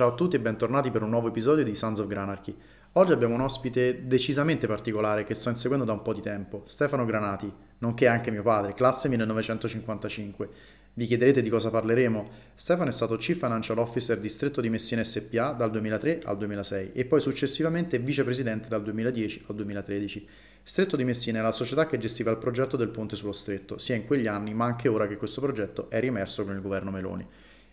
Ciao a tutti e bentornati per un nuovo episodio di Sons of Granarchy. Oggi abbiamo un ospite decisamente particolare che sto inseguendo da un po' di tempo, Stefano Granati, nonché anche mio padre, classe 1955. Vi chiederete di cosa parleremo? Stefano è stato Chief Financial Officer distretto di Messina SPA dal 2003 al 2006 e poi successivamente vicepresidente dal 2010 al 2013. Stretto di Messina è la società che gestiva il progetto del ponte sullo stretto, sia in quegli anni ma anche ora che questo progetto è rimesso con il governo Meloni.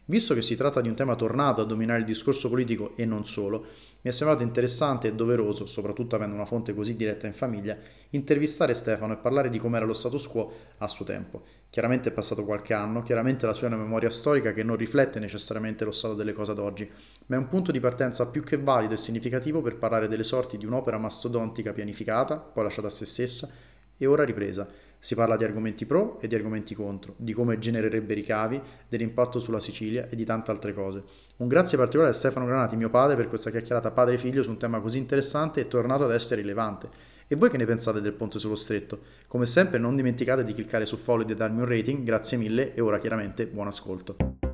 Visto che si tratta di un tema tornato a dominare il discorso politico e non solo, mi è sembrato interessante e doveroso, soprattutto avendo una fonte così diretta in famiglia, intervistare Stefano e parlare di com'era lo status quo a suo tempo. Chiaramente è passato qualche anno, chiaramente la sua è una memoria storica che non riflette necessariamente lo stato delle cose ad oggi, ma è un punto di partenza più che valido e significativo per parlare delle sorti di un'opera mastodontica pianificata, poi lasciata a se stessa e ora ripresa si parla di argomenti pro e di argomenti contro, di come genererebbe ricavi, dell'impatto sulla Sicilia e di tante altre cose. Un grazie particolare a Stefano Granati, mio padre, per questa chiacchierata padre-figlio su un tema così interessante e tornato ad essere rilevante. E voi che ne pensate del ponte sullo stretto? Come sempre non dimenticate di cliccare su follow e di darmi un rating, grazie mille e ora chiaramente buon ascolto.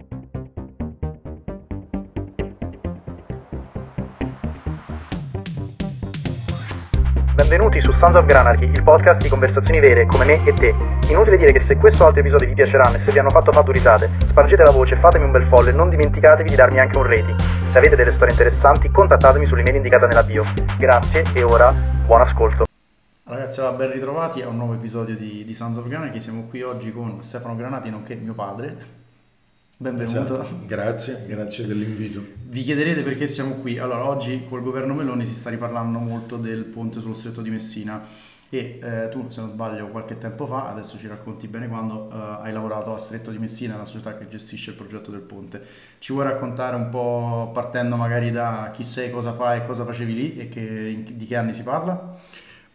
Benvenuti su Sons of Granarchy, il podcast di conversazioni vere come me e te. Inutile dire che se questo o altri episodi vi piaceranno e se vi hanno fatto risate, spargete la voce, fatemi un bel follow e non dimenticatevi di darmi anche un rating. Se avete delle storie interessanti, contattatemi sull'email indicata nella bio. Grazie e ora buon ascolto. Ragazzi, allora, ben ritrovati a un nuovo episodio di, di Sons of Granarchy. Siamo qui oggi con Stefano Granati, nonché mio padre. Benvenuto. Esatto. Grazie, grazie dell'invito. Vi chiederete perché siamo qui. Allora, oggi col governo Meloni si sta riparlando molto del ponte sullo stretto di Messina e eh, tu, se non sbaglio, qualche tempo fa, adesso ci racconti bene quando, eh, hai lavorato a Stretto di Messina, la società che gestisce il progetto del ponte. Ci vuoi raccontare un po', partendo magari da chi sei, cosa fai e cosa facevi lì e che, di che anni si parla?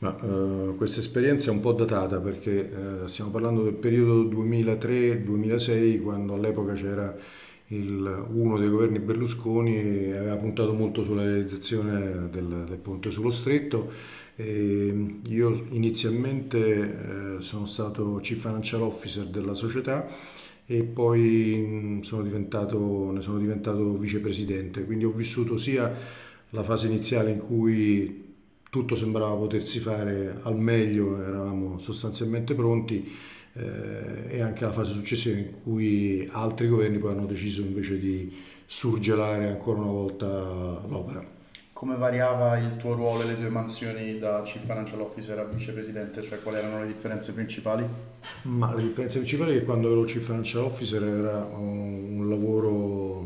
Ma, uh, questa esperienza è un po' datata perché uh, stiamo parlando del periodo 2003-2006 quando all'epoca c'era il, uno dei governi Berlusconi aveva puntato molto sulla realizzazione del, del ponte sullo stretto. E io inizialmente uh, sono stato Chief Financial Officer della società e poi sono diventato, ne sono diventato vicepresidente, quindi ho vissuto sia la fase iniziale in cui tutto sembrava potersi fare al meglio, eravamo sostanzialmente pronti eh, e anche la fase successiva in cui altri governi poi hanno deciso invece di surgelare ancora una volta l'opera. Come variava il tuo ruolo e le tue mansioni da Chief Financial Officer a vicepresidente? Cioè quali erano le differenze principali? Ma le differenze principali è che quando ero Chief Financial Officer era un lavoro,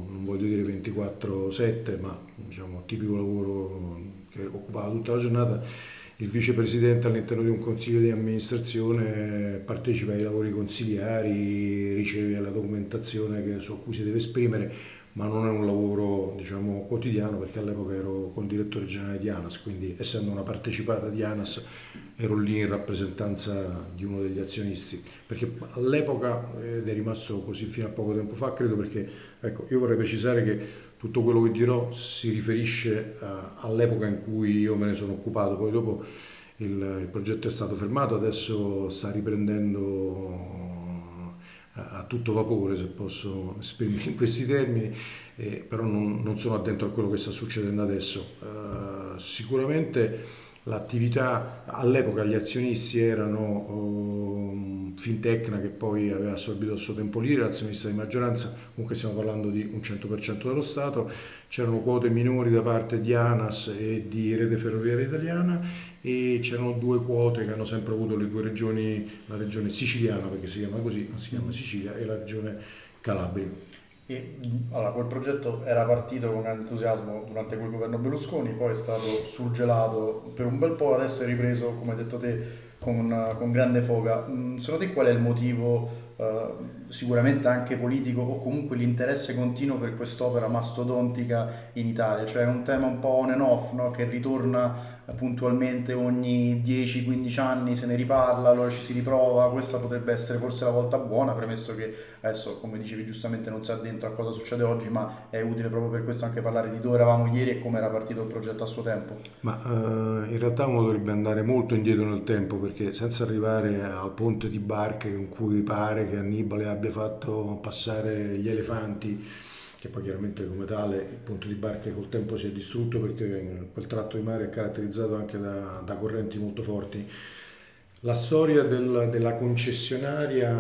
non voglio dire 24-7, ma diciamo tipico lavoro che occupava tutta la giornata, il vicepresidente all'interno di un consiglio di amministrazione partecipa ai lavori consigliari, riceve la documentazione su cui si deve esprimere, ma non è un lavoro diciamo, quotidiano perché all'epoca ero con il direttore generale di ANAS, quindi essendo una partecipata di ANAS ero lì in rappresentanza di uno degli azionisti, perché all'epoca, ed è rimasto così fino a poco tempo fa, credo perché, ecco, io vorrei precisare che tutto quello che dirò si riferisce uh, all'epoca in cui io me ne sono occupato, poi dopo il, il progetto è stato fermato, adesso sta riprendendo uh, a tutto vapore, se posso esprimermi in questi termini, eh, però non, non, sono addentro a quello che sta succedendo adesso. Uh, sicuramente L'attività all'epoca gli azionisti erano um, Fintecna che poi aveva assorbito il suo tempo lì, l'azionista di maggioranza, comunque stiamo parlando di un 100% dello Stato, c'erano quote minori da parte di ANAS e di Rete Ferroviaria Italiana e c'erano due quote che hanno sempre avuto le due regioni, la regione siciliana perché si chiama così, si chiama Sicilia e la regione Calabria. E, allora, quel progetto era partito con grande entusiasmo durante quel governo Berlusconi, poi è stato surgelato per un bel po', adesso è ripreso, come hai detto te, con, con grande foga. Secondo te qual è il motivo, eh, sicuramente anche politico, o comunque l'interesse continuo per quest'opera mastodontica in Italia? Cioè è un tema un po' on and off, no? che ritorna puntualmente ogni 10-15 anni se ne riparla, allora ci si riprova, questa potrebbe essere forse la volta buona, premesso che adesso, come dicevi giustamente, non si addentro a cosa succede oggi, ma è utile proprio per questo anche parlare di dove eravamo ieri e come era partito il progetto a suo tempo. Ma uh, in realtà uno dovrebbe andare molto indietro nel tempo, perché senza arrivare al ponte di barche con cui pare che Annibale abbia fatto passare gli elefanti, che poi chiaramente come tale il punto di barca col tempo si è distrutto perché quel tratto di mare è caratterizzato anche da, da correnti molto forti. La storia del, della concessionaria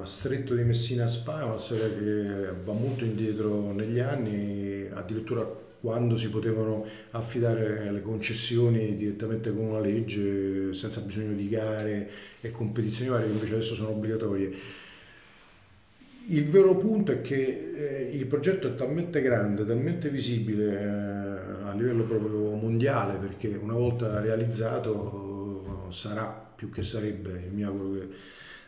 uh, Stretto di Messina Spa è una storia che va molto indietro negli anni, addirittura quando si potevano affidare le concessioni direttamente con una legge senza bisogno di gare e competizioni varie che invece adesso sono obbligatorie il vero punto è che eh, il progetto è talmente grande, talmente visibile eh, a livello proprio mondiale, perché una volta realizzato eh, sarà più che sarebbe, mi auguro che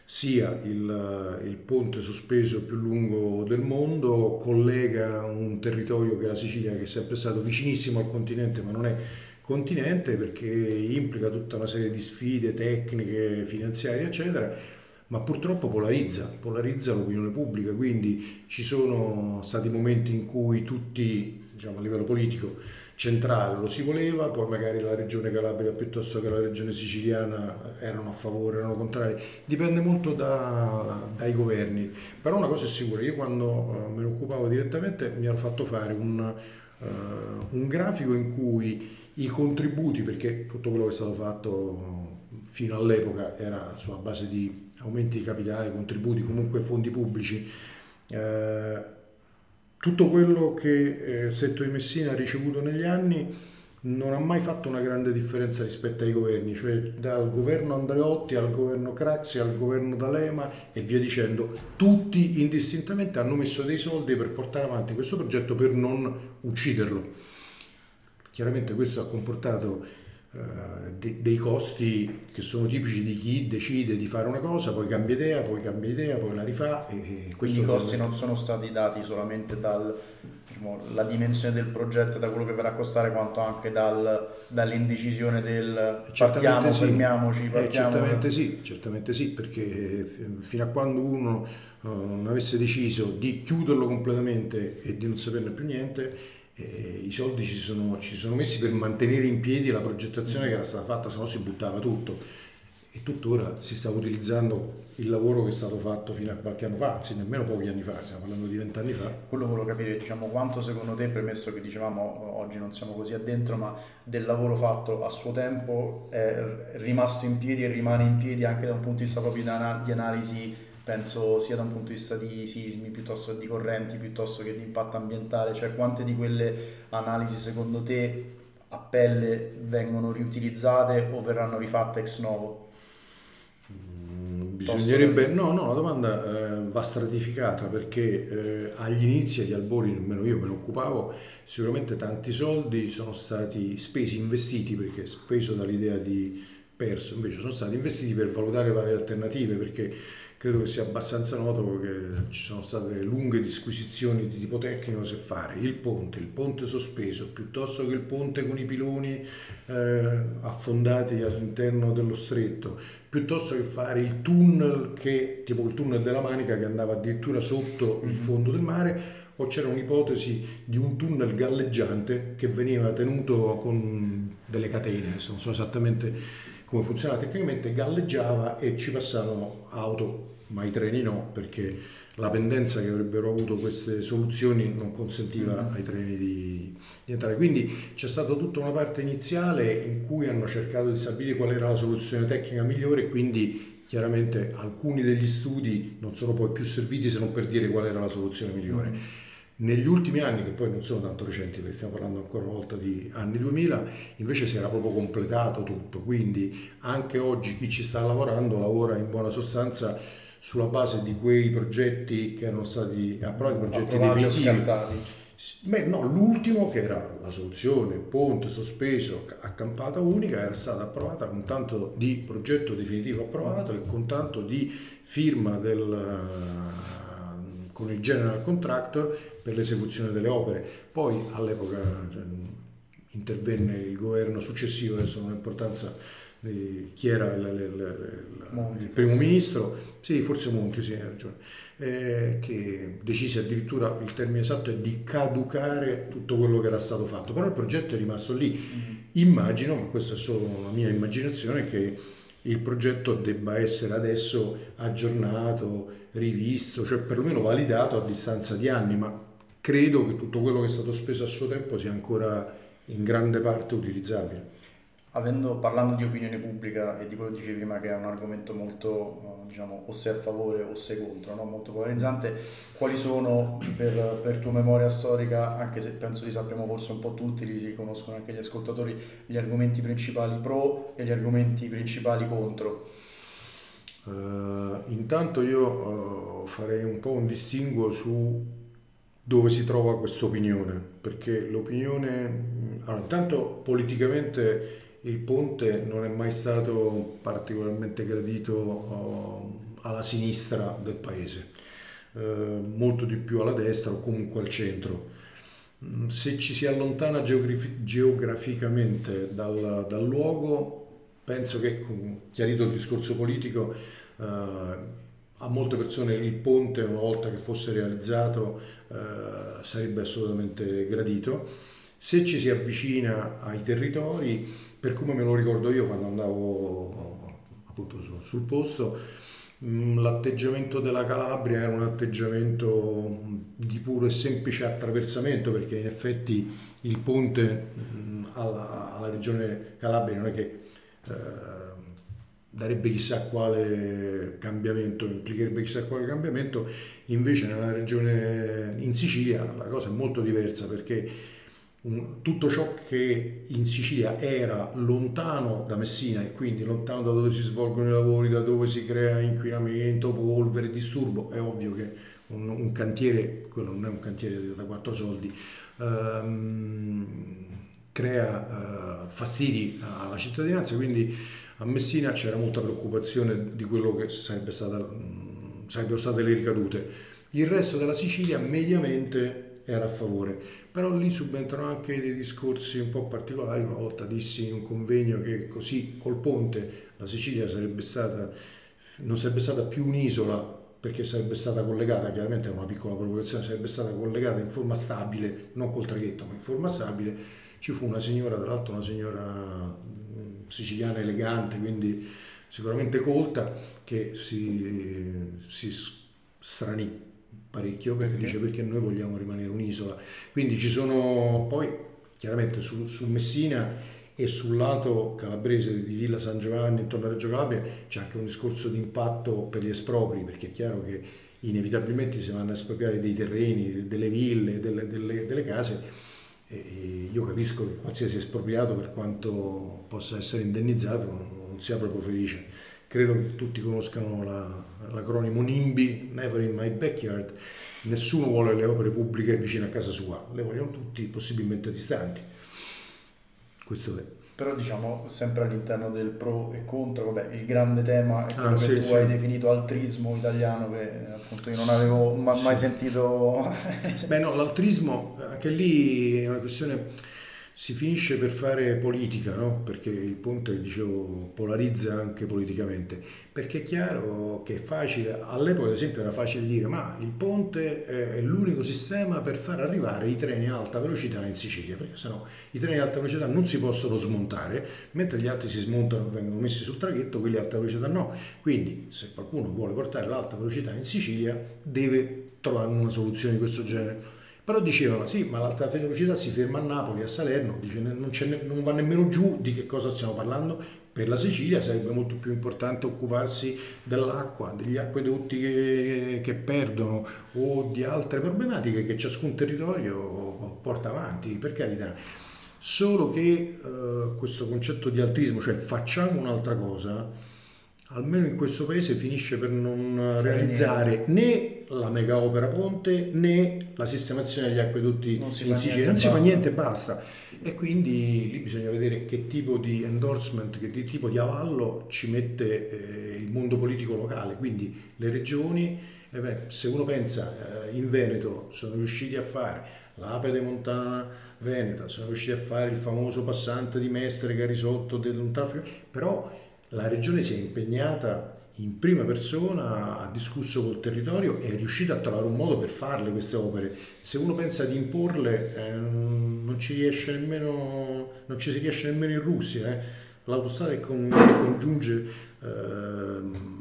sia il, il, ponte sospeso più lungo del mondo, collega un territorio che è la Sicilia, che è sempre stato vicinissimo al continente, ma non è continente perché implica tutta una serie di sfide tecniche, finanziarie, eccetera ma purtroppo polarizza, polarizza l'opinione pubblica, quindi ci sono stati momenti in cui tutti, diciamo, a livello politico centrale lo si voleva, poi magari la regione Calabria piuttosto che la regione siciliana erano a favore, erano contrari, dipende molto da, dai governi, però una cosa è sicura, io quando uh, me ne occupavo direttamente mi ero fatto fare un, uh, un grafico in cui i contributi, perché tutto quello che è stato fatto fino all'epoca era sulla base di aumenti di capitale, contributi, comunque fondi pubblici, eh, tutto quello che eh, Setto di Messina ha ricevuto negli anni non ha mai fatto una grande differenza rispetto ai governi, cioè dal governo Andreotti al governo Craxi al governo D'Alema e via dicendo, tutti indistintamente hanno messo dei soldi per portare avanti questo progetto per non ucciderlo. Chiaramente questo ha comportato de, dei costi che sono tipici di chi decide di fare una cosa, poi cambia idea, poi cambia idea, poi la rifà. E, e i costi non sono stati dati solamente dalla diciamo, dimensione del progetto, da quello che verrà a costare, quanto anche dal, dall'indecisione del partiamo, sì. fermiamoci, eh, partiamo. Eh, certamente sì, certamente sì, perché fino a quando uno non avesse deciso di chiuderlo completamente e di non saperne più niente, eh, i soldi ci sono, ci sono messi per mantenere in piedi la progettazione che era stata fatta, se no si buttava tutto. E tuttora si sta utilizzando il lavoro che è stato fatto fino a qualche anno fa, anzi nemmeno pochi anni fa, stiamo parlando di vent'anni fa. Quello volevo capire, diciamo, quanto secondo te, premesso che dicevamo oggi non siamo così addentro, ma del lavoro fatto a suo tempo è rimasto in piedi e rimane in piedi anche da un punto di vista proprio di analisi penso sia da un punto di vista di sismi piuttosto che di correnti piuttosto che di impatto ambientale, cioè quante di quelle analisi secondo te a pelle vengono riutilizzate o verranno rifatte ex novo? Mm, bisognerebbe, no, no, la domanda eh, va stratificata perché eh, agli inizi, agli albori, nemmeno io me ne occupavo, sicuramente tanti soldi sono stati spesi, investiti, perché speso dall'idea di perso, invece sono stati investiti per valutare varie alternative, perché credo che sia abbastanza noto che ci sono state lunghe disquisizioni di tipo tecnico se fare il ponte, il ponte sospeso, piuttosto che il ponte con i piloni eh, affondati all'interno dello stretto, piuttosto che fare il tunnel che, tipo il tunnel della Manica che andava addirittura sotto il mm-hmm. fondo del mare, o c'era un'ipotesi di un tunnel galleggiante che veniva tenuto con delle catene, non so esattamente come funzionava tecnicamente, galleggiava e ci passavano auto ma i treni no, perché la pendenza che avrebbero avuto queste soluzioni non consentiva mm-hmm. ai treni di, di, entrare. Quindi c'è stata tutta una parte iniziale in cui hanno cercato di stabilire qual era la soluzione tecnica migliore e quindi chiaramente alcuni degli studi non sono poi più serviti se non per dire qual era la soluzione migliore. Negli ultimi anni, che poi non sono tanto recenti, perché stiamo parlando ancora una volta di anni 2000, invece si era proprio completato tutto, quindi anche oggi chi ci sta lavorando lavora in buona sostanza sulla base di quei progetti che erano stati approvati, progetti Approvati definitivi. Beh, no, l'ultimo che era la soluzione ponte sospeso a campata unica era stata approvata con tanto di progetto definitivo approvato e con tanto di firma del, con il general contractor per l'esecuzione delle opere. Poi all'epoca cioè, intervenne il governo successivo, adesso non ha importanza chi era il, il, Monti, il primo ministro, sì, forse Monti, sì, hai ragione, eh, che decise addirittura, il termine esatto è di caducare tutto quello che era stato fatto, però il progetto è rimasto lì. Mm-hmm. Immagino, ma questa è solo una mia immaginazione, che il progetto debba essere adesso aggiornato, rivisto, cioè perlomeno validato a distanza di anni, ma credo che tutto quello che è stato speso a suo tempo sia ancora in grande parte utilizzabile. Avendo, parlando di opinione pubblica e di quello che dicevi prima che è un argomento molto, diciamo, o sei a favore o sei contro, no? molto polarizzante, quali sono per, per, tua memoria storica, anche se penso li sappiamo forse un po' tutti, li si conoscono anche gli ascoltatori, gli argomenti principali pro e gli argomenti principali contro? Uh, intanto io uh, farei un po' un distinguo su dove si trova questa opinione, perché l'opinione, allora, intanto politicamente il ponte non è mai stato particolarmente gradito uh, alla sinistra del paese, uh, molto di più alla destra o comunque al centro. Mm, se ci si allontana geograf- geograficamente dal, dal, luogo, penso che, chiarito il discorso politico, uh, a molte persone il ponte, una volta che fosse realizzato, sarebbe assolutamente gradito. Se ci si avvicina ai territori, per come me lo ricordo io quando andavo appunto sul posto, mm, l'atteggiamento della Calabria era un atteggiamento di puro e semplice attraversamento perché in effetti il ponte mm, alla, alla regione Calabria non è che eh, darebbe chissà quale cambiamento, implicherebbe chissà quale cambiamento, invece nella regione in Sicilia la cosa è molto diversa perché tutto ciò che in Sicilia era lontano da Messina e quindi lontano da dove si svolgono i lavori, da dove si crea inquinamento, polvere, disturbo, è ovvio che un, un cantiere, quello non è un cantiere da quattro soldi, ehm, crea eh, fastidi alla cittadinanza, quindi a Messina c'era molta preoccupazione di quello che sarebbe stata, sarebbero state le ricadute. Il resto della Sicilia mediamente era a favore però lì subentrano anche dei discorsi un po' particolari. Una volta dissi in un convegno che così col ponte la Sicilia sarebbe stata, non sarebbe stata più un'isola perché sarebbe stata collegata, chiaramente è una piccola provocazione, sarebbe stata collegata in forma stabile, non col traghetto, ma in forma stabile. Ci fu una signora, tra l'altro una signora mm, siciliana elegante, quindi sicuramente colta, che si, si stranì parecchio perché dice perché noi vogliamo rimanere un'isola. Quindi ci sono poi chiaramente su, su Messina e sul lato calabrese di Villa San Giovanni intorno a Reggio Calabria c'è anche un discorso di impatto per gli espropri perché è chiaro che inevitabilmente si vanno a espropriare dei terreni, delle ville, delle, delle, delle case e io capisco che qualsiasi espropriato per quanto possa essere indennizzato non sia proprio felice credo che tutti conoscano la, l'acronimo NIMBY, Never in My Backyard, nessuno vuole le opere pubbliche vicino a casa sua, le vogliono tutti possibilmente distanti. Questo è. Però diciamo sempre all'interno del pro e contro, vabbè, il grande tema è quello ah, che sì, tu sì. hai definito altrismo italiano, che appunto io non avevo ma- mai sentito. Beh no, l'altrismo, anche lì è una questione si finisce per fare politica, no? perché il ponte, dicevo, polarizza anche politicamente, perché è chiaro che è facile, all'epoca ad esempio era facile dire ma il ponte è l'unico sistema per far arrivare i treni a alta velocità in Sicilia, perché sennò i treni a alta velocità non si possono smontare, mentre gli altri si smontano e vengono messi sul traghetto, quelli a alta velocità no. Quindi se qualcuno vuole portare l'alta velocità in Sicilia deve trovare una soluzione di questo genere. Però dicevano sì, ma l'alta velocità si ferma a Napoli, a Salerno, dice, non, non, va nemmeno giù di che cosa stiamo parlando. Per la Sicilia sarebbe molto più importante occuparsi dell'acqua, degli acquedotti che, che perdono o di altre problematiche che ciascun territorio porta avanti, per carità. Solo che uh, questo concetto di altrismo, cioè facciamo un'altra cosa, almeno in questo paese finisce per non realizzare né la mega opera ponte né la sistemazione degli acquedotti in Sicilia, non si fa niente e basta. E quindi lì bisogna vedere che tipo di endorsement, che tipo di avallo ci mette eh, il mondo politico locale, quindi le regioni, eh beh, se uno pensa eh, in Veneto sono riusciti a fare l'Ape de Montana Veneta, sono riusciti a fare il famoso passante di Mestre che ha risolto un traffico, però la regione si è impegnata in prima persona, ha discusso col territorio e è riuscita a trovare un modo per farle queste opere. Se uno pensa di imporle eh, non ci riesce nemmeno, non ci si riesce nemmeno in Russia. Eh. L'autostrada che, con, che congiunge eh, eh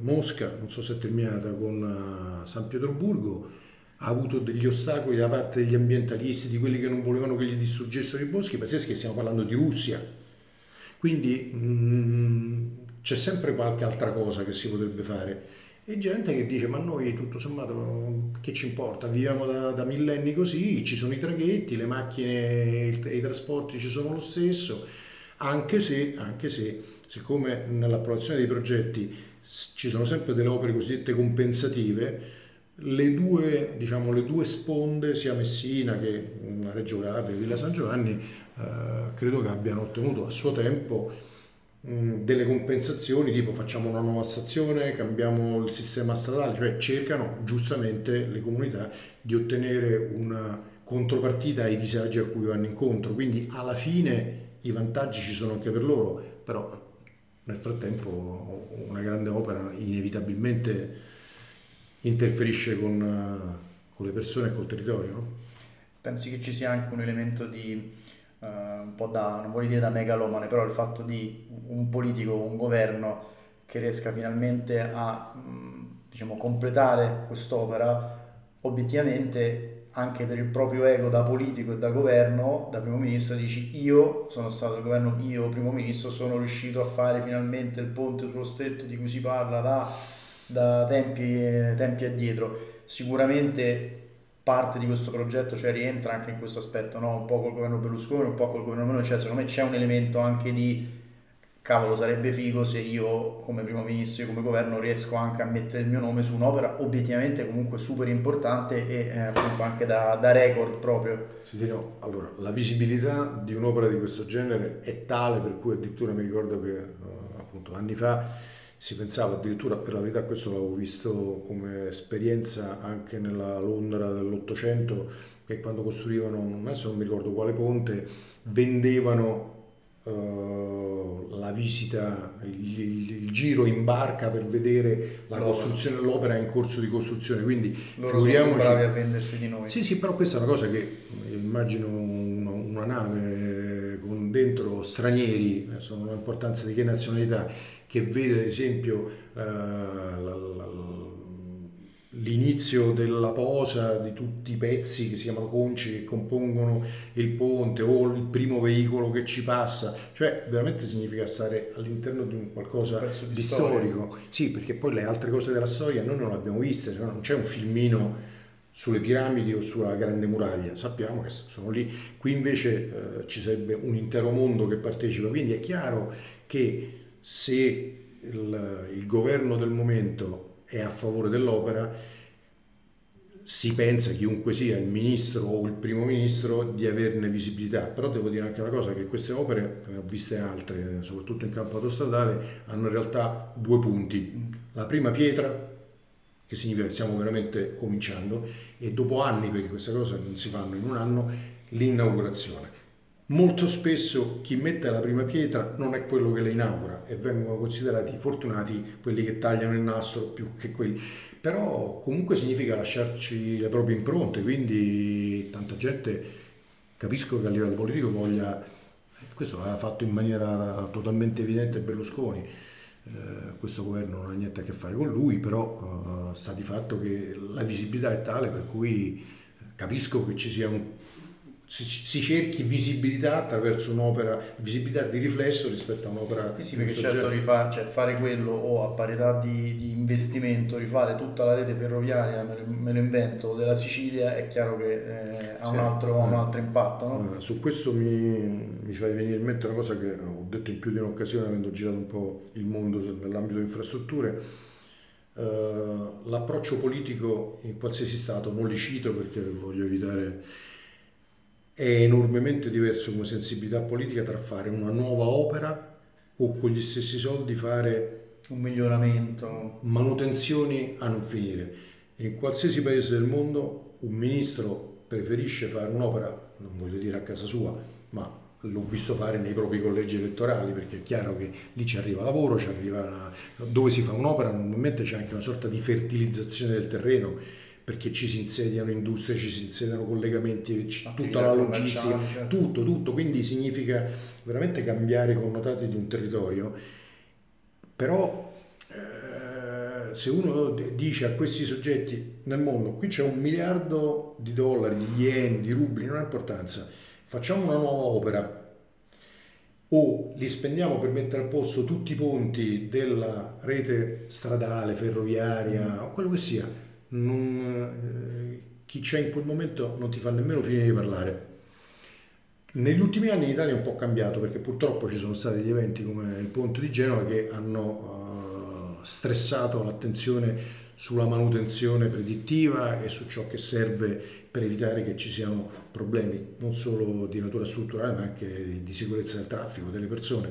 Mosca, non so se è terminata, con uh, San Pietroburgo, ha avuto degli ostacoli da parte degli ambientalisti, di quelli che non volevano che gli distruggessero i boschi, pazzeschi stiamo parlando di Russia. Quindi mh, mm, c'è sempre qualche altra cosa che si potrebbe fare. E gente che dice, ma noi tutto sommato che ci importa, viviamo da, da millenni così, ci sono i traghetti, le macchine e i trasporti ci sono lo stesso, anche se, anche se siccome nell'approvazione dei progetti ci sono sempre delle opere cosiddette compensative, le due, diciamo, le due sponde, sia Messina che Reggio Calabria e Villa San Giovanni, credo che abbiano ottenuto a suo tempo delle compensazioni tipo facciamo una nuova stazione, cambiamo il sistema stradale, cioè cercano giustamente le comunità di ottenere una contropartita ai disagi a cui vanno incontro, quindi alla fine i vantaggi ci sono anche per loro, però nel frattempo una grande opera inevitabilmente interferisce con, con le persone e col territorio. No? Pensi che ci sia anche un elemento di uh, un po' da, non voglio dire da megalomane, però il fatto di un politico, un governo che riesca finalmente a diciamo, completare quest'opera, obiettivamente anche per il proprio ego da politico e da governo, da primo ministro, dici io sono stato il governo, io primo ministro sono riuscito a fare finalmente il ponte sullo stretto di cui si parla da, da tempi, tempi addietro. Sicuramente parte di questo progetto cioè rientra anche in questo aspetto, no? un po' col governo Berlusconi, un po' col governo Meloni, cioè secondo me c'è un elemento anche di cavolo sarebbe figo se io come primo ministro e come governo riesco anche a mettere il mio nome su un'opera obiettivamente comunque super importante e eh, appunto anche da, da, record proprio. Sì, sì, no, allora la visibilità di un'opera di questo genere è tale per cui addirittura mi ricordo che uh, appunto anni fa si pensava addirittura, per la verità questo l'avevo visto come esperienza anche nella Londra dell'Ottocento, che quando costruivano, adesso non mi ricordo quale ponte, vendevano Uh, la visita, il, il, il, giro in barca per vedere la Loro. costruzione dell'opera in corso di costruzione. Quindi Loro figuriamoci. Sono bravi a vendersi di noi. Sì, sì, però questa è una cosa che immagino una, una nave dentro stranieri, adesso non ha importanza di che nazionalità, che vede ad esempio la, l'inizio della posa di tutti i pezzi che si chiamano conci che compongono il ponte o il primo veicolo che ci passa, cioè veramente significa stare all'interno di un qualcosa di, di storico. Sì, perché poi le altre cose della storia noi non le abbiamo viste, cioè non c'è un filmino sulle piramidi o sulla grande muraglia, sappiamo che sono lì, qui invece eh, ci sarebbe un intero mondo che partecipa, quindi è chiaro che se il, il governo del momento è a favore dell'opera, si pensa, chiunque sia il ministro o il primo ministro, di averne visibilità. Però devo dire anche una cosa, che queste opere, ne ho viste altre, soprattutto in campo autostradale, hanno in realtà due punti. La prima pietra, che significa che stiamo veramente cominciando, e dopo anni, perché queste cose non si fanno in un anno, l'inaugurazione. Molto spesso chi mette la prima pietra non è quello che la inaugura e vengono considerati fortunati quelli che tagliano il nastro più che quelli. Però comunque significa lasciarci le proprie impronte, quindi tanta gente capisco che a livello politico voglia, questo l'ha fatto in maniera totalmente evidente Berlusconi, eh, questo governo non ha niente a che fare con lui, però eh, sta di fatto che la visibilità è tale per cui capisco che ci sia un si, si, cerchi visibilità attraverso un'opera, visibilità di riflesso rispetto a un'opera. Sì, sì perché certo rifare, cioè fare quello o a parità di, di, investimento, rifare tutta la rete ferroviaria, me, lo invento, della Sicilia, è chiaro che eh, ha, sì, un altro, eh, un altro, impatto. No? Eh, su questo mi, mi fai venire in mente una cosa che ho detto in più di un'occasione avendo girato un po' il mondo nell'ambito infrastrutture. Uh, l'approccio politico in qualsiasi stato, non li cito perché voglio evitare è enormemente diverso come sensibilità politica tra fare una nuova opera o con gli stessi soldi fare un miglioramento, manutenzioni a non finire. In qualsiasi paese del mondo un ministro preferisce fare un'opera, non voglio dire a casa sua, ma l'ho visto fare nei propri collegi elettorali perché è chiaro che lì ci arriva lavoro, ci arriva dove si fa un'opera, normalmente c'è anche una sorta di fertilizzazione del terreno perché ci si insediano industrie, ci si insediano collegamenti, tutta la logistica, tutto, tutto, quindi significa veramente cambiare i connotati di un territorio, però eh, se uno dice a questi soggetti nel mondo, qui c'è un miliardo di dollari, di yen, di rubli, non ha importanza, facciamo una nuova opera. O li spendiamo per mettere a posto tutti i ponti della rete stradale, ferroviaria o quello che sia, non, eh, chi c'è in quel momento non ti fa nemmeno finire di parlare. Negli ultimi anni in Italia è un po' cambiato perché purtroppo ci sono stati degli eventi come il ponte di Genova che hanno uh, stressato l'attenzione sulla manutenzione predittiva e su ciò che serve per evitare che ci siano problemi non solo di natura strutturale ma anche di sicurezza del traffico, delle persone.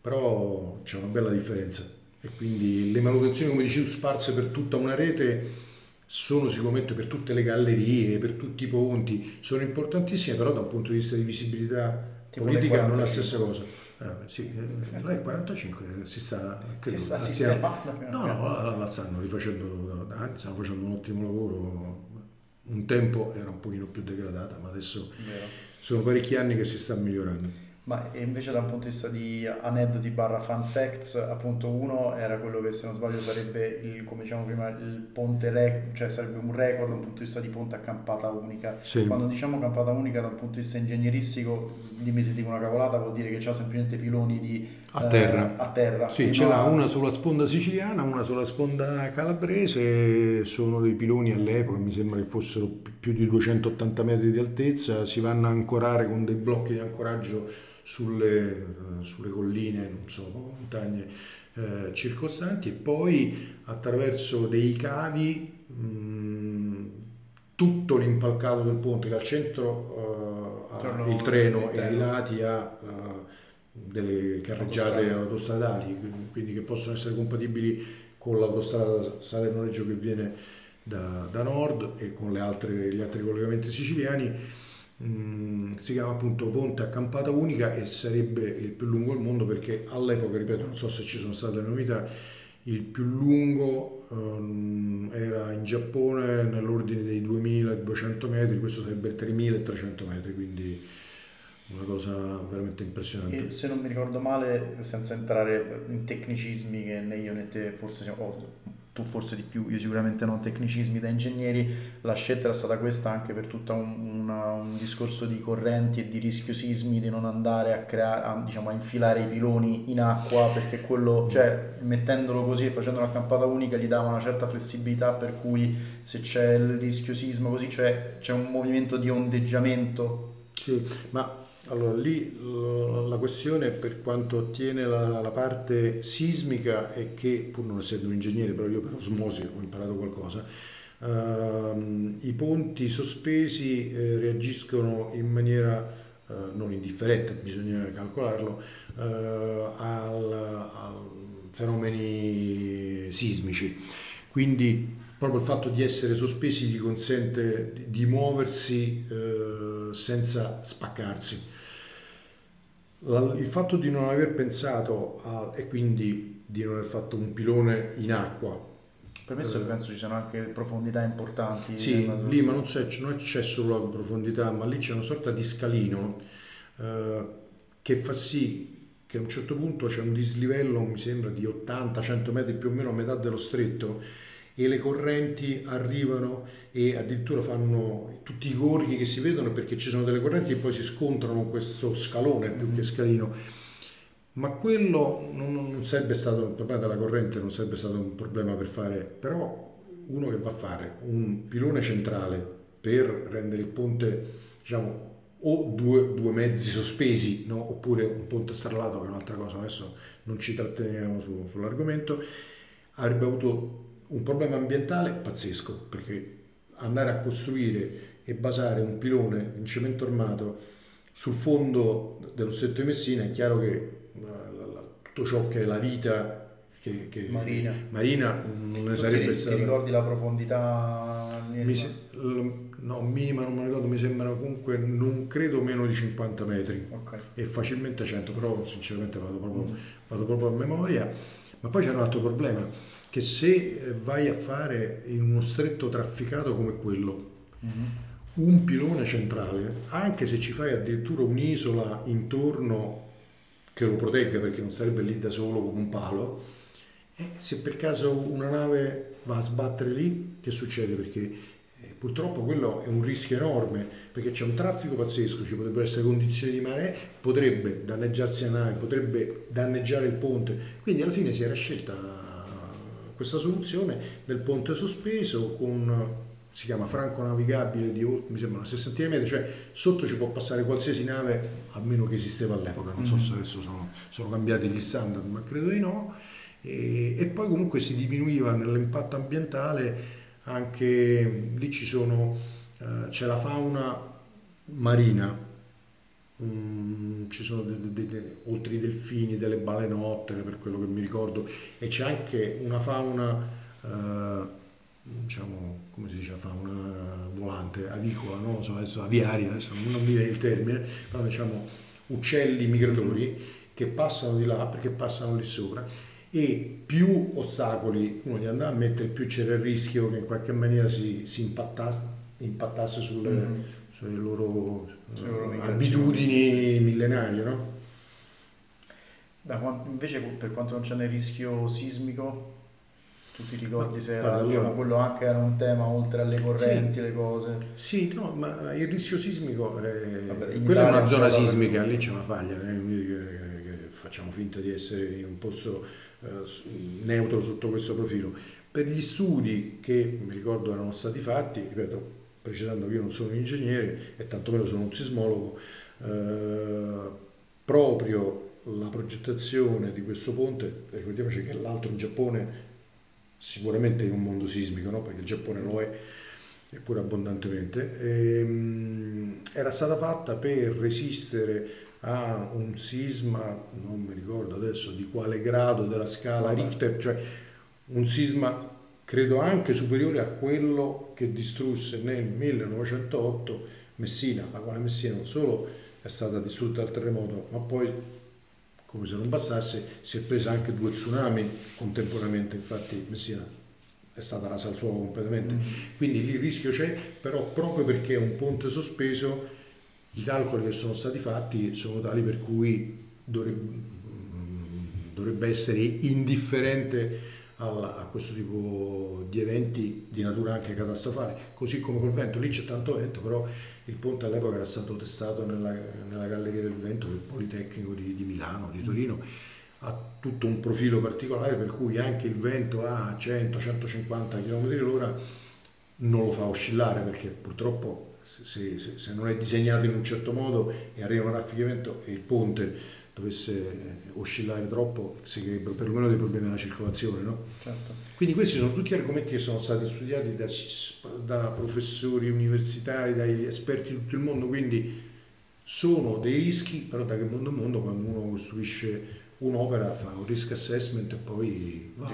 Però c'è una bella differenza e quindi le manutenzioni, come dicevo, sparse per tutta una rete sono sicuramente per tutte le gallerie, per tutti i ponti, sono importantissime, però da un punto di vista di visibilità tipo politica non è la stessa cosa. Eh, sì, eh, 45 si sta, credo, si sta no, no, la, la stanno rifacendo da anni, stanno facendo un ottimo lavoro. Un tempo era un pochino più degradata, ma adesso Vero. sono parecchi anni che si sta migliorando. Ma invece dal punto di vista di aneddoti barra fun facts, appunto uno era quello che se non sbaglio sarebbe il, come diciamo prima, il ponte record, cioè sarebbe un record dal punto di vista di ponte a campata unica. Sì. Quando diciamo campata unica dal punto di vista ingegneristico, dimmi se dico una cavolata, vuol dire che c'ha semplicemente piloni di, a terra. Eh, a terra. Sì, ce l'ha una sulla sponda siciliana, una sulla sponda calabrese, sono dei piloni all'epoca, mi sembra che fossero più di 280 metri di altezza, si vanno a ancorare con dei blocchi di ancoraggio sulle, eh, sulle colline, non so, montagne eh, circostanti e poi attraverso dei cavi mh, tutto l'impalcato del ponte che al centro uh, ha il treno e ai lati ha uh, delle carreggiate autostradali, quindi che possono essere compatibili con l'autostrada Salerno-Reggio che viene da, da, nord e con altre, gli altri collegamenti siciliani Mm, si chiama appunto Ponte a campata unica e sarebbe il più lungo al mondo perché all'epoca, ripeto, non so se ci sono state novità, il più lungo um, era in Giappone nell'ordine dei 2200 metri, questo sarebbe 3300 metri, quindi una cosa veramente impressionante. E se non mi ricordo male, senza entrare in tecnicismi che né io né te forse siamo, tu forse di più, io sicuramente non tecnicismi da ingegneri, la scelta era stata questa anche per tutto un, una, un, discorso di correnti e di rischio sismi, di non andare a, creare, a, diciamo, a infilare i piloni in acqua, perché quello, cioè mettendolo così e facendo una campata unica gli dava una certa flessibilità per cui se c'è il rischio sisma così cioè, c'è un movimento di ondeggiamento. Sì, ma allora, lì la questione per quanto attiene la, la, parte sismica è che, pur non essendo un ingegnere, però io per osmosi ho imparato qualcosa, uh, i ponti sospesi eh, reagiscono in maniera uh, non indifferente, bisogna calcolarlo, al, al fenomeni sismici. Quindi proprio il fatto di essere sospesi gli consente di muoversi eh, senza spaccarsi. Il fatto di non aver pensato a, e quindi di non aver fatto un pilone in acqua. Permesso che penso ci siano anche profondità importanti. Sì, lì ma non c'è, non c'è, solo la profondità, ma lì c'è una sorta di scalino eh, che fa sì che a un certo punto c'è un dislivello, mi sembra, di 80-100 metri più o meno a metà dello stretto e le correnti arrivano e addirittura fanno tutti i gorghi che si vedono perché ci sono delle correnti e poi si scontrano con questo scalone più che scalino. Ma quello non, sarebbe stato un problema della corrente, non sarebbe stato un problema per fare, però uno che va a fare un pilone centrale per rendere il ponte, diciamo, o due, due mezzi sospesi, no? oppure un ponte stralato, che è un'altra cosa, adesso non ci tratteniamo su, sull'argomento, avrebbe avuto un problema ambientale pazzesco, perché andare a costruire e basare un pilone in cemento armato sul fondo dello stretto di Messina è chiaro che eh, tutto ciò che è la vita che, che marina. marina. non ne sarebbe ti, stata. Ti ricordi la profondità? Se, no, minima non mi ricordo, mi sembra comunque non credo meno di 50 metri okay. e facilmente 100, però sinceramente vado proprio, mm. vado proprio a memoria. Ma poi c'è un altro problema che se vai a fare in uno stretto trafficato come quello, mm-hmm. un pilone centrale, anche se ci fai addirittura un'isola intorno che lo protegga perché non sarebbe lì da solo come un palo, E se per caso una nave va a sbattere lì, che succede? Perché eh, purtroppo quello è un rischio enorme, perché c'è un traffico pazzesco, ci potrebbero essere condizioni di mare, potrebbe danneggiarsi la nave, potrebbe danneggiare il ponte. Quindi alla fine si era scelta questa soluzione del ponte sospeso con si chiama franco navigabile di mi sembra una sessantina di metri, cioè sotto ci può passare qualsiasi nave, a meno che esisteva all'epoca, non so mm-hmm. se adesso sono, sono, cambiati gli standard, ma credo di no. E, e poi comunque si diminuiva nell'impatto ambientale anche, lì ci sono, eh, c'è la fauna marina, mm, ci sono de, de, de, oltre i delfini, delle balenottere per quello che mi ricordo, e c'è anche una fauna... Eh, diciamo, come si dice, fauna volante, avicola, no? so, adesso aviaria, adesso non mi viene il termine, però diciamo uccelli migratori che passano di là perché passano lì sopra e più ostacoli uno gli andava a mettere, più c'era il rischio che in qualche maniera si, si impattasse, impattasse sulle, mm. Sulle loro, uh, abitudini millenarie. No? Beh, invece per quanto non c'è il rischio sismico, tu ti ricordi se era allora, diciamo, quello anche era un tema oltre alle correnti, sì, le cose? Sì, no, ma il rischio sismico è, Vabbè, quella è una zona sismica, lì c'è una faglia, eh, facciamo finta di essere in un posto eh, neutro sotto questo profilo. Per gli studi che mi ricordo erano stati fatti, ripeto, precisando che io non sono un ingegnere e tantomeno sono un sismologo, eh, proprio la progettazione di questo ponte, ricordiamoci che l'altro in Giappone sicuramente in un mondo sismico, no? perché il Giappone lo è, eppure abbondantemente, ehm, era stata fatta per resistere a un sisma, non mi ricordo adesso di quale grado della scala Richter, cioè un sisma credo anche superiore a quello che distrusse nel 1908 Messina, la quale Messina non solo è stata distrutta dal terremoto, ma poi come se non bastasse, si è presa anche due tsunami contemporaneamente, infatti Messina è stata rasa al suolo completamente. Mm. Quindi lì il rischio c'è, però proprio perché è un ponte sospeso, i calcoli che sono stati fatti sono tali per cui dovrebbe, dovrebbe essere indifferente a, a questo tipo di eventi di natura anche catastrofale, così come col vento, lì c'è tanto vento, però il ponte all'epoca era stato testato nella, nella Galleria del Vento del Politecnico di, di Milano, di Torino, ha tutto un profilo particolare per cui anche il vento a 100-150 km h non lo fa oscillare perché purtroppo se, se, se, non è disegnato in un certo modo e arriva un raffichimento e il ponte dovesse oscillare troppo si creerebbero perlomeno dei problemi alla circolazione. No? Certo. Quindi questi sono tutti argomenti che sono stati studiati da, da, professori universitari, dagli esperti di tutto il mondo, quindi sono dei rischi, però da che mondo a mondo quando uno costruisce un'opera fa un risk assessment e poi va.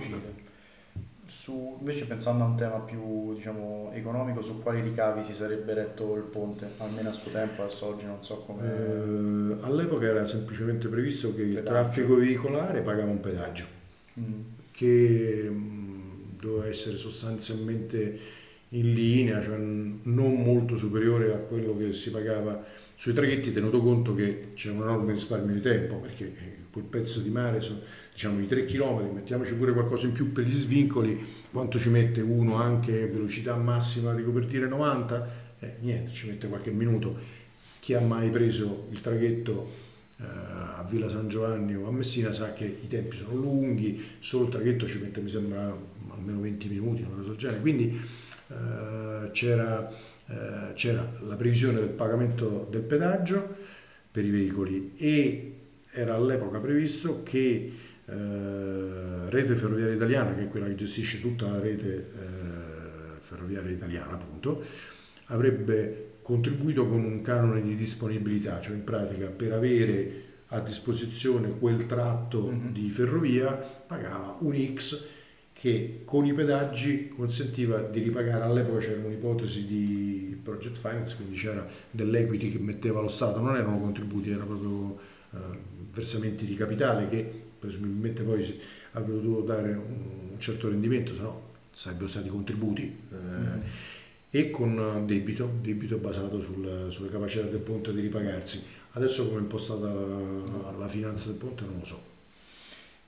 Su, invece pensando a un tema più diciamo, economico, su quali ricavi si sarebbe retto il ponte, almeno a suo tempo, adesso oggi non so come... Eh, all'epoca era semplicemente previsto che il traffico veicolare pagava un pedaggio, mm. che mh, mm, doveva essere sostanzialmente in linea, cioè non molto superiore a quello che si pagava sui traghetti, tenuto conto che c'è un enorme risparmio di tempo, perché quel pezzo di mare diciamo i 3 km, mettiamoci pure qualcosa in più per gli svincoli, quanto ci mette uno anche velocità massima di copertina 90? Eh, niente, ci mette qualche minuto. Chi ha mai preso il traghetto eh, a Villa San Giovanni o a Messina sa che i tempi sono lunghi, solo il traghetto ci mette mi sembra almeno 20 minuti, una cosa del genere. Quindi eh, c'era, eh, c'era la previsione del pagamento del pedaggio per i veicoli e era all'epoca previsto che eh, Rete Ferroviaria Italiana, che è quella che gestisce tutta la rete eh, ferroviaria italiana, appunto, avrebbe contribuito con un canone di disponibilità, cioè in pratica per avere a disposizione quel tratto mm-hmm. di ferrovia pagava un X che con i pedaggi consentiva di ripagare, all'epoca c'era un'ipotesi di project finance, quindi c'era dell'equity che metteva lo Stato, non erano contributi, erano proprio eh, versamenti di capitale che presumibilmente poi avrebbero dovuto dare un certo rendimento, se no sarebbero stati contributi. Eh. E con debito, debito basato sul, sulle capacità del ponte di ripagarsi. Adesso come è impostata la, la finanza del ponte non lo so.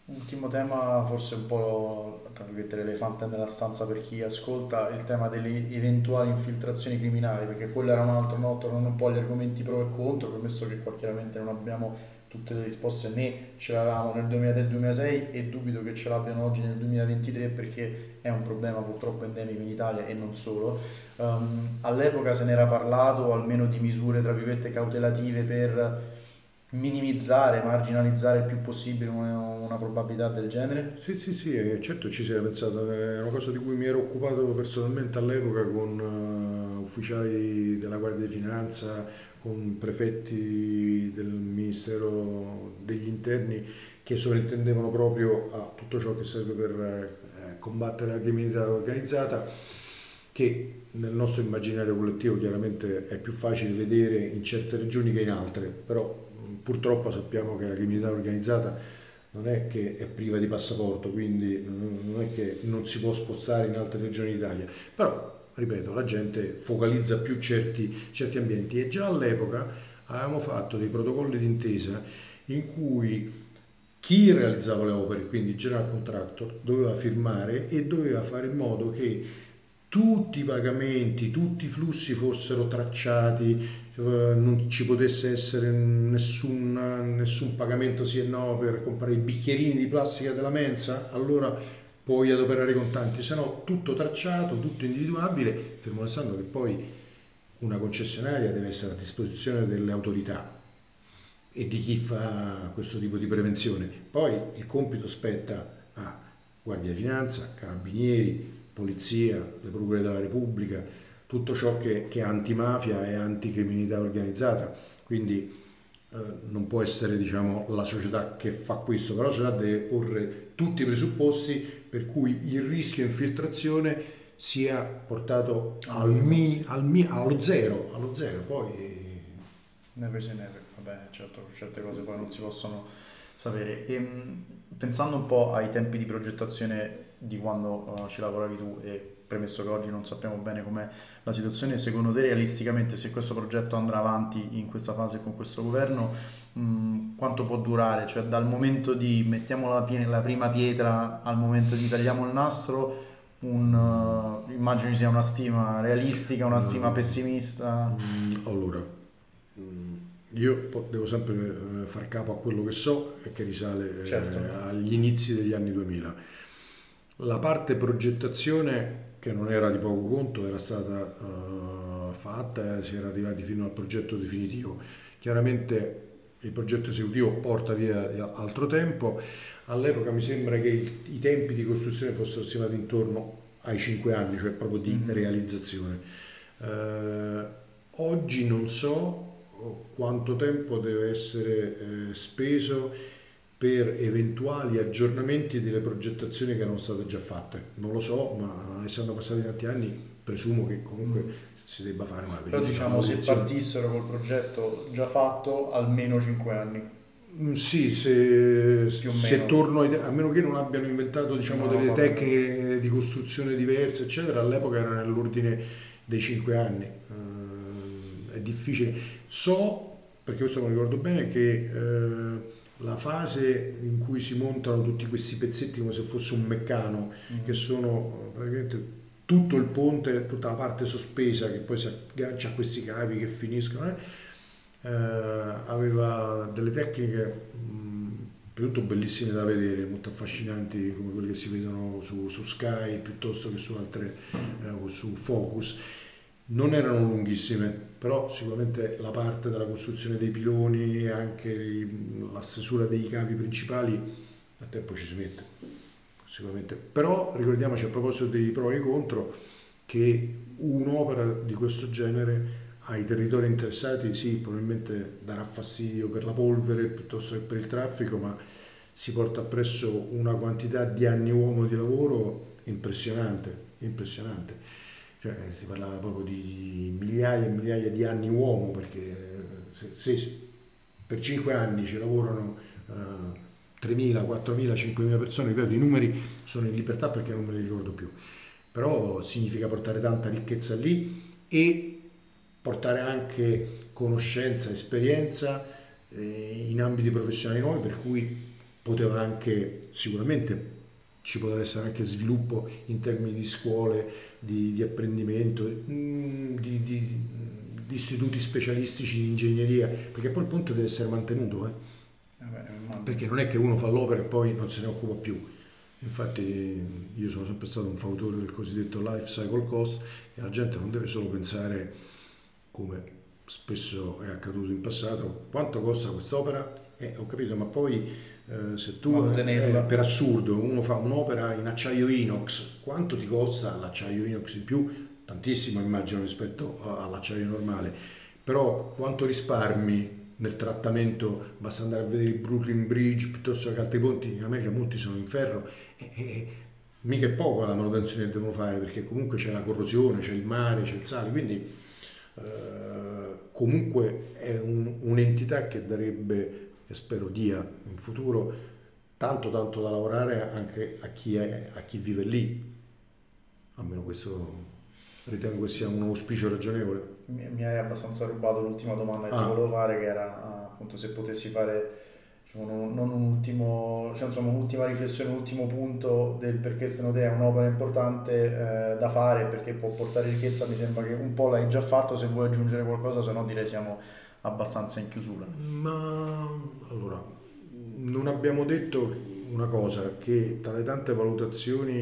ultimo tema, forse un po' l'elefante nella stanza per chi ascolta, il tema delle eventuali infiltrazioni criminali, perché quello era un altro, no, tornando un po' agli argomenti pro e contro, premesso che qua chiaramente non abbiamo tutte le risposte né ce l'avevamo nel 2003-2006 e dubito che ce l'abbiano oggi nel 2023 perché è un problema purtroppo endemico in Italia e non solo. Um, all'epoca se n'era parlato almeno di misure tra virgolette cautelative per minimizzare, marginalizzare il più possibile una, una, probabilità del genere? Sì, sì, sì, eh, certo ci si era pensato, è una cosa di cui mi ero occupato personalmente all'epoca con uh, ufficiali della Guardia di Finanza, con prefetti del Ministero degli Interni che sovrintendevano proprio a tutto ciò che serve per eh, combattere la criminalità organizzata che nel nostro immaginario collettivo chiaramente è più facile vedere in certe regioni che in altre, però purtroppo sappiamo che la criminalità organizzata non è che è priva di passaporto, quindi non è che non si può spostare in altre regioni d'Italia, però ripeto, la gente focalizza più certi, certi ambienti. E già all'epoca avevamo fatto dei protocolli d'intesa in cui chi realizzava le opere, quindi il general contractor, doveva firmare e doveva fare in modo che tutti i pagamenti, tutti i flussi fossero tracciati, eh, non ci potesse essere nessun, nessun pagamento sì e no per comprare i bicchierini di plastica della mensa, allora puoi adoperare i contanti, se no tutto tracciato, tutto individuabile, fermo restando che poi una concessionaria deve essere a disposizione delle autorità e di chi fa questo tipo di prevenzione. Poi il compito spetta a Guardia di Finanza, Carabinieri, polizia, le procure della Repubblica, tutto ciò che, che è antimafia e anticriminalità organizzata. Quindi eh, non può essere diciamo, la società che fa questo, però la società deve porre tutti i presupposti per cui il rischio infiltrazione sia portato al mini, al mi, allo zero, allo zero. Poi... Never say never, vabbè, certo, certe cose poi non si possono sapere. E, ehm, pensando un po' ai tempi di progettazione di quando uh, ci lavoravi tu e premesso che oggi non sappiamo bene com'è la situazione, secondo te realisticamente se questo progetto andrà avanti in questa fase con questo governo, mh, mm, quanto può durare? Cioè dal momento di mettiamo la, la prima pietra al momento di tagliamo il nastro, un, uh, immagino sia una stima realistica, una stima mm. pessimista? Mm, allora, io devo sempre eh, far capo a quello che so e che risale eh, certo. agli inizi degli anni 2000. La parte progettazione, che non era di poco conto, era stata uh, fatta e si era arrivati fino al progetto definitivo. Chiaramente il progetto esecutivo porta via altro tempo. All'epoca mi sembra che il, i tempi di costruzione fossero stimati intorno ai 5 anni, cioè proprio di mm-hmm. realizzazione. Uh, oggi non so quanto tempo deve essere eh, speso per eventuali aggiornamenti delle progettazioni che erano state già fatte. Non lo so, ma essendo passati tanti anni presumo che comunque mm. si debba fare una verifica. Però diciamo se partissero col progetto già fatto almeno 5 anni. Mm, sì, se, se torno a meno che non abbiano inventato diciamo, no, delle tecniche di costruzione diverse, eccetera, all'epoca era nell'ordine dei 5 anni. Uh, è difficile. So, perché questo me lo ricordo bene, che uh, la fase in cui si montano tutti questi pezzetti come se fosse un meccano, mm. che sono praticamente tutto il ponte, tutta la parte sospesa che poi si aggancia a questi cavi che finiscono, eh, eh, aveva delle tecniche mh, tutto bellissime da vedere, molto affascinanti come quelle che si vedono su, su Sky piuttosto che su altre, eh, su Focus non erano lunghissime, però sicuramente la parte della costruzione dei piloni e anche la stesura dei cavi principali a tempo ci si mette, sicuramente. Però ricordiamoci a proposito dei pro e contro che un'opera di questo genere ai territori interessati sì, probabilmente darà fastidio per la polvere piuttosto che per il traffico, ma si porta appresso una quantità di anni uomo di lavoro impressionante, impressionante cioè, si parlava proprio di migliaia e migliaia di anni uomo, perché se, se per 5 anni ci lavorano uh, 3.000, 4.000, 5.000 persone, ripeto, i numeri sono in libertà perché non me li ricordo più, però significa portare tanta ricchezza lì e portare anche conoscenza, esperienza eh, in ambiti professionali nuovi, per cui poteva anche sicuramente ci potrà essere anche sviluppo in termini di scuole, di, di apprendimento, mm, di, di, di, istituti specialistici di ingegneria, perché poi il punto deve essere mantenuto, eh? perché non è che uno fa l'opera e poi non se ne occupa più. Infatti io sono sempre stato un fautore del cosiddetto life cycle cost e la gente non deve solo pensare, come spesso è accaduto in passato, quanto costa quest'opera? Eh, ho capito, ma poi eh, se tu eh, per assurdo uno fa un'opera in acciaio inox, quanto ti costa l'acciaio inox in più? Tantissimo immagino rispetto all'acciaio normale, però quanto risparmi nel trattamento, basta andare a vedere il Brooklyn Bridge piuttosto che altri ponti, in America molti sono in ferro. E, e mica è poco la manutenzione che devono fare perché comunque c'è la corrosione, c'è il mare, c'è il sale, quindi eh, comunque è un, un'entità che darebbe che spero dia in futuro tanto tanto da lavorare anche a chi, è, a chi vive lì. Almeno questo ritengo che sia un auspicio ragionevole. Mi, mi hai abbastanza rubato l'ultima domanda che ah. ti volevo fare, che era appunto se potessi fare diciamo, non, non, un ultimo, cioè, insomma, un'ultima riflessione, un ultimo punto del perché secondo te è un'opera importante eh, da fare, perché può portare ricchezza, mi sembra che un po' l'hai già fatto, se vuoi aggiungere qualcosa, se no direi siamo abbastanza in chiusura. Ma allora, non abbiamo detto una cosa, che tra le tante valutazioni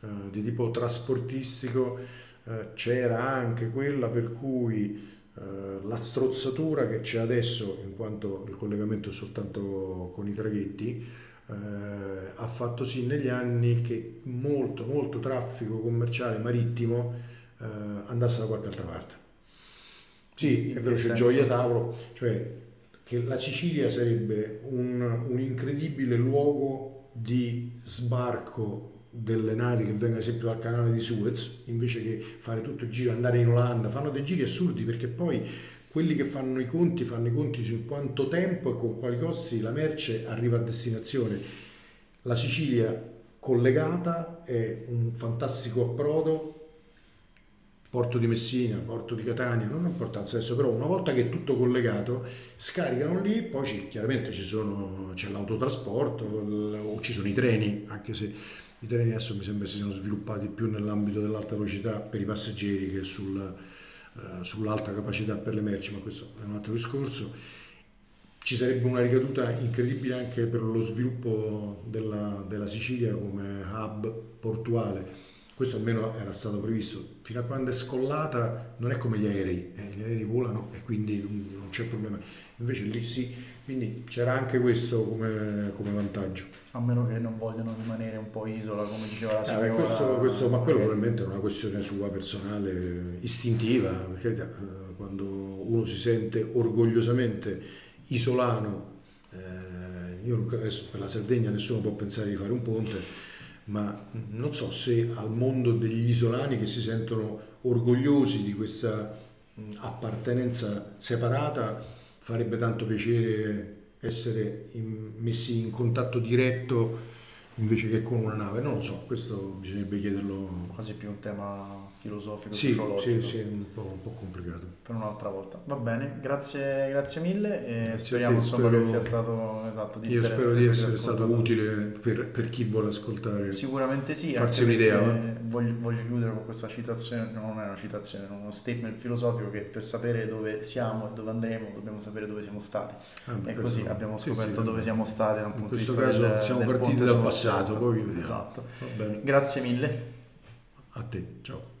eh, di tipo trasportistico eh, c'era anche quella per cui eh, la strozzatura che c'è adesso, in quanto il collegamento è soltanto con i traghetti, eh, ha fatto sì negli anni che molto, molto traffico commerciale marittimo eh, andasse da qualche altra parte. Sì, è vero, c'è Gioia Tavolo, cioè che la Sicilia sarebbe un, un incredibile luogo di sbarco delle navi che vengono esempio dal canale di Suez invece che fare tutto il giro andare in Olanda. Fanno dei giri assurdi perché poi quelli che fanno i conti fanno i conti su quanto tempo e con quali costi la merce arriva a destinazione. La Sicilia collegata è un fantastico approdo Porto di Messina, Porto di Catania, non ha importanza adesso, però una volta che è tutto collegato, scaricano lì, poi ci, chiaramente ci sono, c'è l'autotrasporto o ci sono i treni, anche se i treni adesso mi sembra si siano sviluppati più nell'ambito dell'alta velocità per i passeggeri che sul, eh, sull'alta capacità per le merci, ma questo è un altro discorso. Ci sarebbe una ricaduta incredibile anche per lo sviluppo della, della Sicilia come hub portuale questo almeno era stato previsto. Fino a quando è scollata non è come gli aerei, eh, gli aerei volano e quindi non c'è problema. Invece lì sì, quindi c'era anche questo come, come vantaggio. A meno che non vogliono rimanere un po' isola, come diceva la signora. Eh, questo, questo, ma quello probabilmente è una questione sua personale, istintiva, perché eh, quando uno si sente orgogliosamente isolano, eh, io adesso per la Sardegna nessuno può pensare di fare un ponte, ma non so se al mondo degli isolani che si sentono orgogliosi di questa appartenenza separata farebbe tanto piacere essere in, messi in contatto diretto invece che con una nave, non lo so, questo bisognerebbe chiederlo. Quasi più un tema filosofico, sì, sociologico. Sì, sì, un po', un po', complicato. Per un'altra volta. Va bene, grazie, grazie mille e grazie speriamo te, insomma, spero, che sia stato esatto, di Io spero di essere stato utile per, per, chi vuole ascoltare. Sicuramente sì, farsi un'idea. Voglio, voglio, chiudere con questa citazione, non è una citazione, è uno statement filosofico che per sapere dove siamo e dove andremo dobbiamo sapere dove siamo stati. Ah, e così abbiamo scoperto sì, sì, dove siamo stati da un punto di vista. In questo caso siamo partiti dal passato, poi vediamo. Esatto. Grazie mille. A te, ciao.